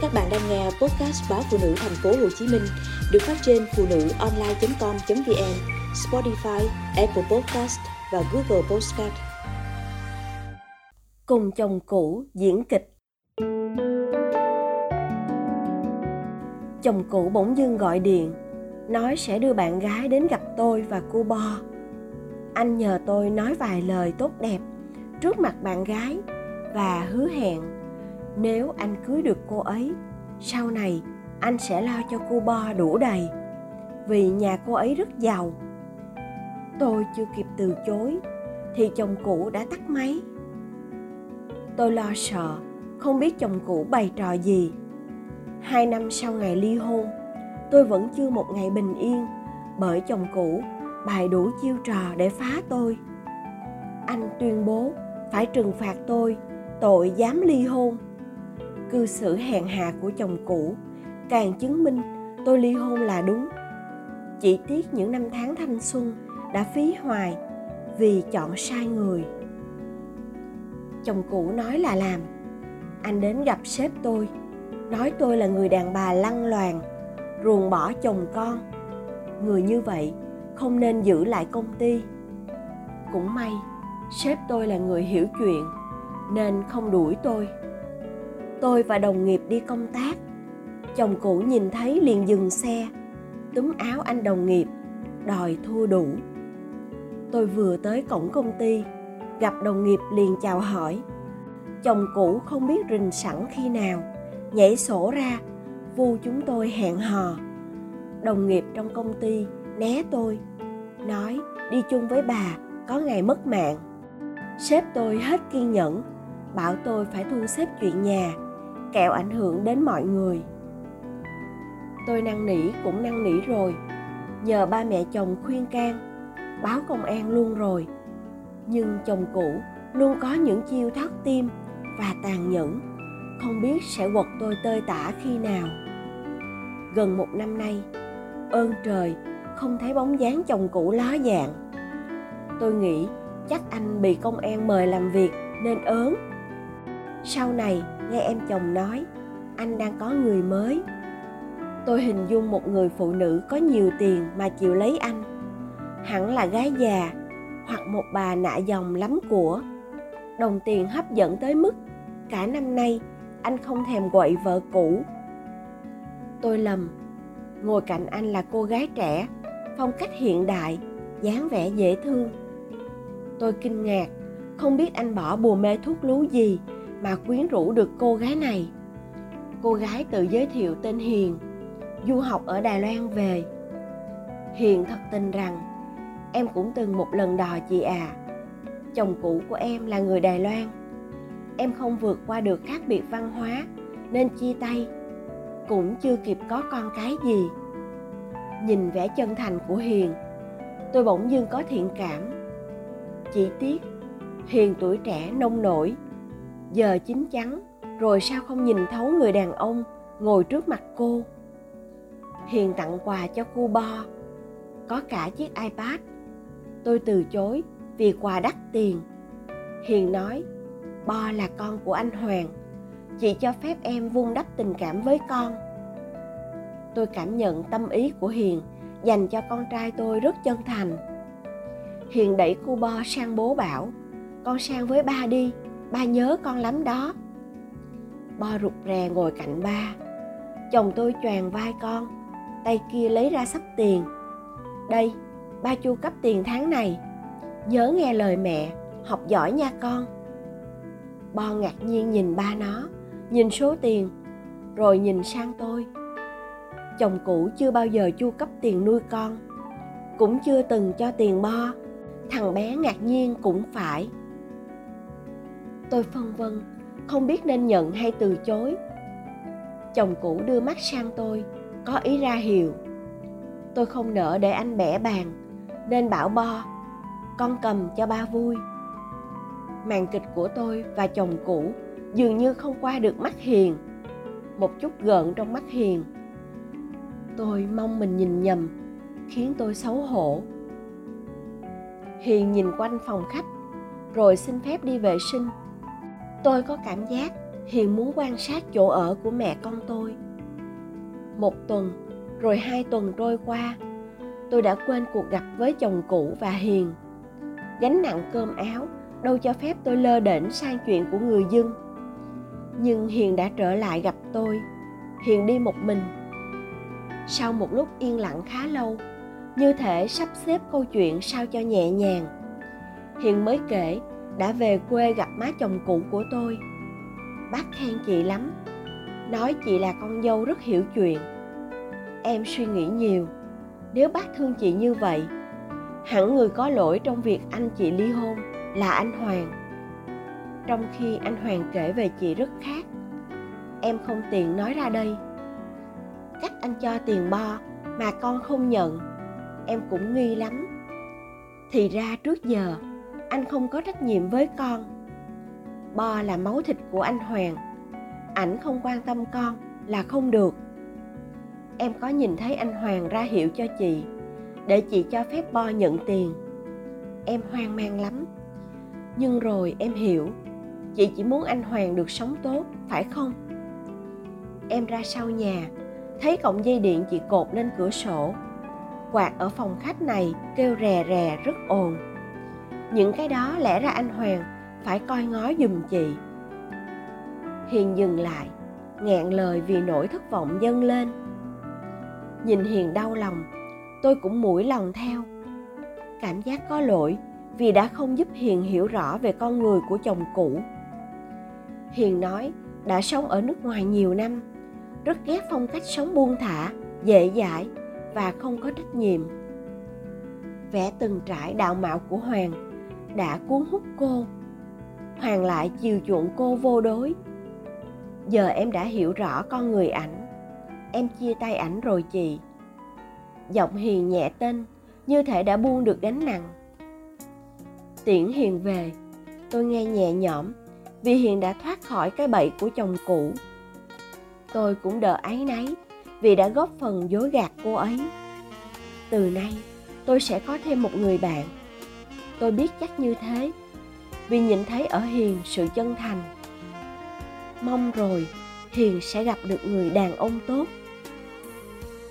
Các bạn đang nghe podcast báo phụ nữ thành phố Hồ Chí Minh được phát trên phụ nữ online.com.vn, Spotify, Apple Podcast và Google Podcast. Cùng chồng cũ diễn kịch. Chồng cũ bỗng dưng gọi điện, nói sẽ đưa bạn gái đến gặp tôi và cô Bo. Anh nhờ tôi nói vài lời tốt đẹp trước mặt bạn gái và hứa hẹn nếu anh cưới được cô ấy, sau này anh sẽ lo cho cô bo đủ đầy. Vì nhà cô ấy rất giàu. Tôi chưa kịp từ chối, thì chồng cũ đã tắt máy. Tôi lo sợ, không biết chồng cũ bày trò gì. Hai năm sau ngày ly hôn, tôi vẫn chưa một ngày bình yên, bởi chồng cũ bày đủ chiêu trò để phá tôi. Anh tuyên bố phải trừng phạt tôi, tội dám ly hôn cư xử hèn hạ của chồng cũ. Càng chứng minh, tôi ly hôn là đúng. Chỉ tiếc những năm tháng thanh xuân đã phí hoài vì chọn sai người. Chồng cũ nói là làm. Anh đến gặp sếp tôi, nói tôi là người đàn bà lăng loàn, ruồng bỏ chồng con. Người như vậy không nên giữ lại công ty. Cũng may, sếp tôi là người hiểu chuyện, nên không đuổi tôi tôi và đồng nghiệp đi công tác. Chồng cũ nhìn thấy liền dừng xe, túm áo anh đồng nghiệp, đòi thua đủ. Tôi vừa tới cổng công ty, gặp đồng nghiệp liền chào hỏi. Chồng cũ không biết rình sẵn khi nào, nhảy sổ ra, vu chúng tôi hẹn hò. Đồng nghiệp trong công ty né tôi, nói, đi chung với bà, có ngày mất mạng. Sếp tôi hết kiên nhẫn, bảo tôi phải thu xếp chuyện nhà kẹo ảnh hưởng đến mọi người. Tôi năn nỉ cũng năn nỉ rồi. Nhờ ba mẹ chồng khuyên can, báo công an luôn rồi. Nhưng chồng cũ luôn có những chiêu thoát tim và tàn nhẫn, không biết sẽ quật tôi tơi tả khi nào. Gần một năm nay, ơn trời không thấy bóng dáng chồng cũ ló dạng. Tôi nghĩ chắc anh bị công an mời làm việc nên ớn sau này, nghe em chồng nói, anh đang có người mới. Tôi hình dung một người phụ nữ có nhiều tiền mà chịu lấy anh. Hẳn là gái già, hoặc một bà nạ dòng lắm của. Đồng tiền hấp dẫn tới mức, cả năm nay, anh không thèm quậy vợ cũ. Tôi lầm, ngồi cạnh anh là cô gái trẻ, phong cách hiện đại, dáng vẻ dễ thương. Tôi kinh ngạc, không biết anh bỏ bùa mê thuốc lú gì mà quyến rũ được cô gái này. Cô gái tự giới thiệu tên hiền, du học ở đài loan về. Hiền thật tình rằng, em cũng từng một lần đò chị à chồng cũ của em là người đài loan. Em không vượt qua được khác biệt văn hóa, nên chia tay. Cũng chưa kịp có con cái gì. Nhìn vẻ chân thành của hiền, tôi bỗng dưng có thiện cảm. Chỉ tiếc, hiền tuổi trẻ nông nổi giờ chín chắn, rồi sao không nhìn thấu người đàn ông ngồi trước mặt cô? Hiền tặng quà cho cô bo, có cả chiếc ipad. Tôi từ chối vì quà đắt tiền. Hiền nói, bo là con của anh hoàng, chị cho phép em vun đắp tình cảm với con. Tôi cảm nhận tâm ý của hiền dành cho con trai tôi rất chân thành. Hiền đẩy cô bo sang bố bảo, con sang với ba đi ba nhớ con lắm đó. Bo rụt rè ngồi cạnh ba. Chồng tôi choàng vai con, tay kia lấy ra sắp tiền. Đây, ba chu cấp tiền tháng này. Nhớ nghe lời mẹ, học giỏi nha con. Bo ngạc nhiên nhìn ba nó, nhìn số tiền, rồi nhìn sang tôi. Chồng cũ chưa bao giờ chu cấp tiền nuôi con, cũng chưa từng cho tiền bo. Thằng bé ngạc nhiên cũng phải tôi phân vân, không biết nên nhận hay từ chối. Chồng cũ đưa mắt sang tôi, có ý ra hiệu. Tôi không nỡ để anh bẻ bàn, nên bảo bo, con cầm cho ba vui. Màn kịch của tôi và chồng cũ dường như không qua được mắt hiền, một chút gợn trong mắt hiền. Tôi mong mình nhìn nhầm, khiến tôi xấu hổ. Hiền nhìn quanh phòng khách, rồi xin phép đi vệ sinh tôi có cảm giác hiền muốn quan sát chỗ ở của mẹ con tôi. Một tuần, rồi hai tuần trôi qua, tôi đã quên cuộc gặp với chồng cũ và hiền. Gánh nặng cơm áo đâu cho phép tôi lơ đễnh sang chuyện của người dân. Nhưng hiền đã trở lại gặp tôi. Hiền đi một mình. Sau một lúc yên lặng khá lâu, như thể sắp xếp câu chuyện sao cho nhẹ nhàng, hiền mới kể đã về quê gặp má chồng cũ của tôi. Bác khen chị lắm, nói chị là con dâu rất hiểu chuyện. Em suy nghĩ nhiều, nếu bác thương chị như vậy, hẳn người có lỗi trong việc anh chị ly hôn là anh hoàng. Trong khi anh hoàng kể về chị rất khác, em không tiện nói ra đây. Cách anh cho tiền bo mà con không nhận, em cũng nghi lắm. Thì ra trước giờ anh không có trách nhiệm với con. Bo là máu thịt của anh hoàng. Ảnh không quan tâm con là không được. Em có nhìn thấy anh hoàng ra hiệu cho chị, để chị cho phép bo nhận tiền. Em hoang mang lắm. Nhưng rồi em hiểu, chị chỉ muốn anh hoàng được sống tốt, phải không? Em ra sau nhà, thấy cọng dây điện chị cột lên cửa sổ. Quạt ở phòng khách này kêu rè rè, rất ồn những cái đó lẽ ra anh hoàng phải coi ngó giùm chị. Hiền dừng lại ngẹn lời vì nỗi thất vọng dâng lên. Nhìn hiền đau lòng, tôi cũng mũi lòng theo. Cảm giác có lỗi vì đã không giúp hiền hiểu rõ về con người của chồng cũ. Hiền nói, đã sống ở nước ngoài nhiều năm, rất ghét phong cách sống buông thả, dễ dãi và không có trách nhiệm. Vẻ từng trải đạo mạo của hoàng đã cuốn hút cô. Hoàng lại chiều chuộng cô vô đối. Giờ em đã hiểu rõ con người ảnh. Em chia tay ảnh rồi chị. Giọng hiền nhẹ tên, như thể đã buông được gánh nặng. Tiễn hiền về. Tôi nghe nhẹ nhõm, vì hiền đã thoát khỏi cái bẫy của chồng cũ. Tôi cũng đỡ áy náy, vì đã góp phần dối gạt cô ấy. Từ nay, tôi sẽ có thêm một người bạn tôi biết chắc như thế, vì nhìn thấy ở hiền sự chân thành. Mong rồi hiền sẽ gặp được người đàn ông tốt.